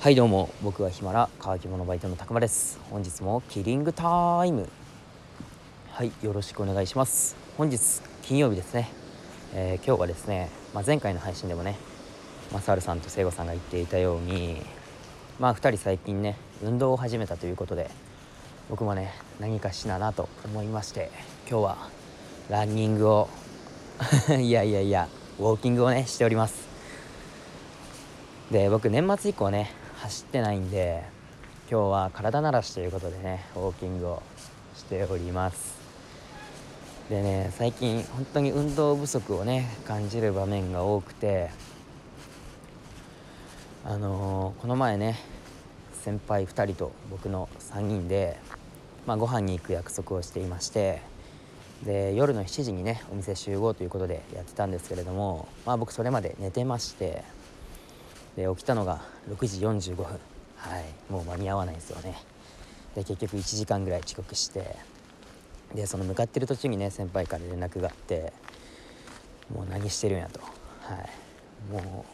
はいどうも。僕はヒマラ乾き物バイトのたくまです。本日もキリングタイム。はいよろしくお願いします。本日金曜日ですね、えー、今日はですね、まあ、前回の配信でもねマサルさんと聖子さんが言っていたようにまあ2人最近ね運動を始めたということで僕もね何かしななと思いまして今日はランニングを いやいやいやウォーキングをねしております。で僕年末以降ね走ってないんで今日は体慣らしということでねウォーキングをしております。でね最近本当に運動不足をね感じる場面が多くてあのー、この前ね先輩2人と僕の3人で、まあ、ご飯に行く約束をしていましてで夜の7時にねお店集合ということでやってたんですけれども、まあ、僕それまで寝てましてで起きたのが6時45分。はい。もう間に合わないんですよね。で結局1時間ぐらい遅刻して。でその向かってる途中にね先輩から連絡があってもう何してるんやと。はい。も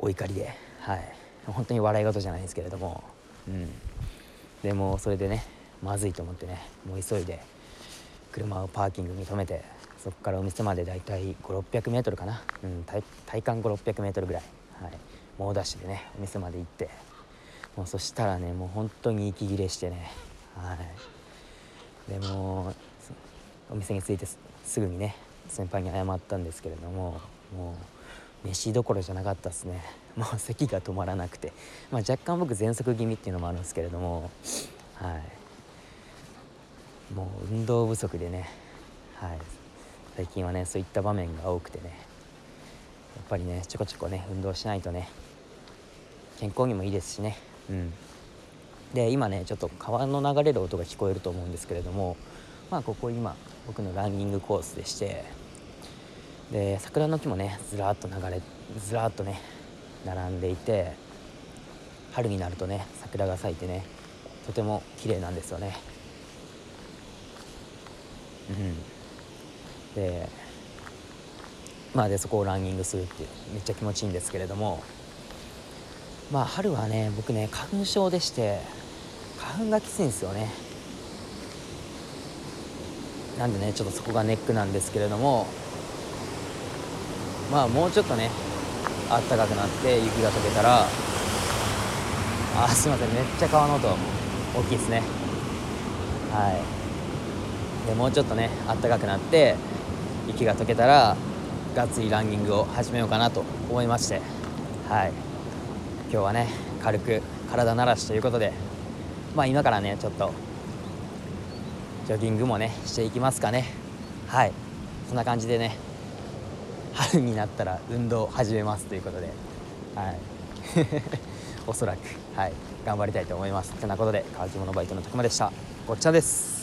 うお怒りで。はい。本当に笑い事じゃないですけれども。うん。でもそれでねまずいと思ってねもう急いで車をパーキングに止めてそこからお店までだいたい5600メートルかな、うん、体体感5600メートルぐらい、はい、猛ダッシュでねお店まで行って。もうそしたらねもう本当に息切れしてね。はい。でもお店に着いてすぐにね先輩に謝ったんですけれどももう飯どころじゃなかったですね。もう咳が止まらなくて、まあ、若干僕喘息気味っていうのもあるんですけれどもはい。もう運動不足でねはい。最近はねそういった場面が多くてね。ぱりねちょこちょこね運動しないとね健康にもいいですしね。うん。で今ねちょっと川の流れる音が聞こえると思うんですけれどもまあここ今僕のランニングコースでしてで桜の木もねずらっと流れずらっとね並んでいて春になるとね桜が咲いてねとても綺麗なんですよね。うん。でまあでそこをランニングするっていうめっちゃ気持ちいいんですけれども。まあ春はね僕ね花粉症でして花粉がきついんですよね。なんでねちょっとそこがネックなんですけれども。まあもうちょっとねあったかくなって雪が溶けたらあすいませんめっちゃ川の音大きいですね。はい。でもうちょっとねあったかくなって雪が溶けたらがっつりランニングを始めようかなと思いましてはい。今日はね軽く体慣らしということでまあ今からねちょっとジョギングもねしていきますかね。はい。そんな感じでね春になったら運動を始めますということではい。おそらくはい。頑張りたいと思います。てなことで乾き物バイトのたくまでした。ごっちゃです。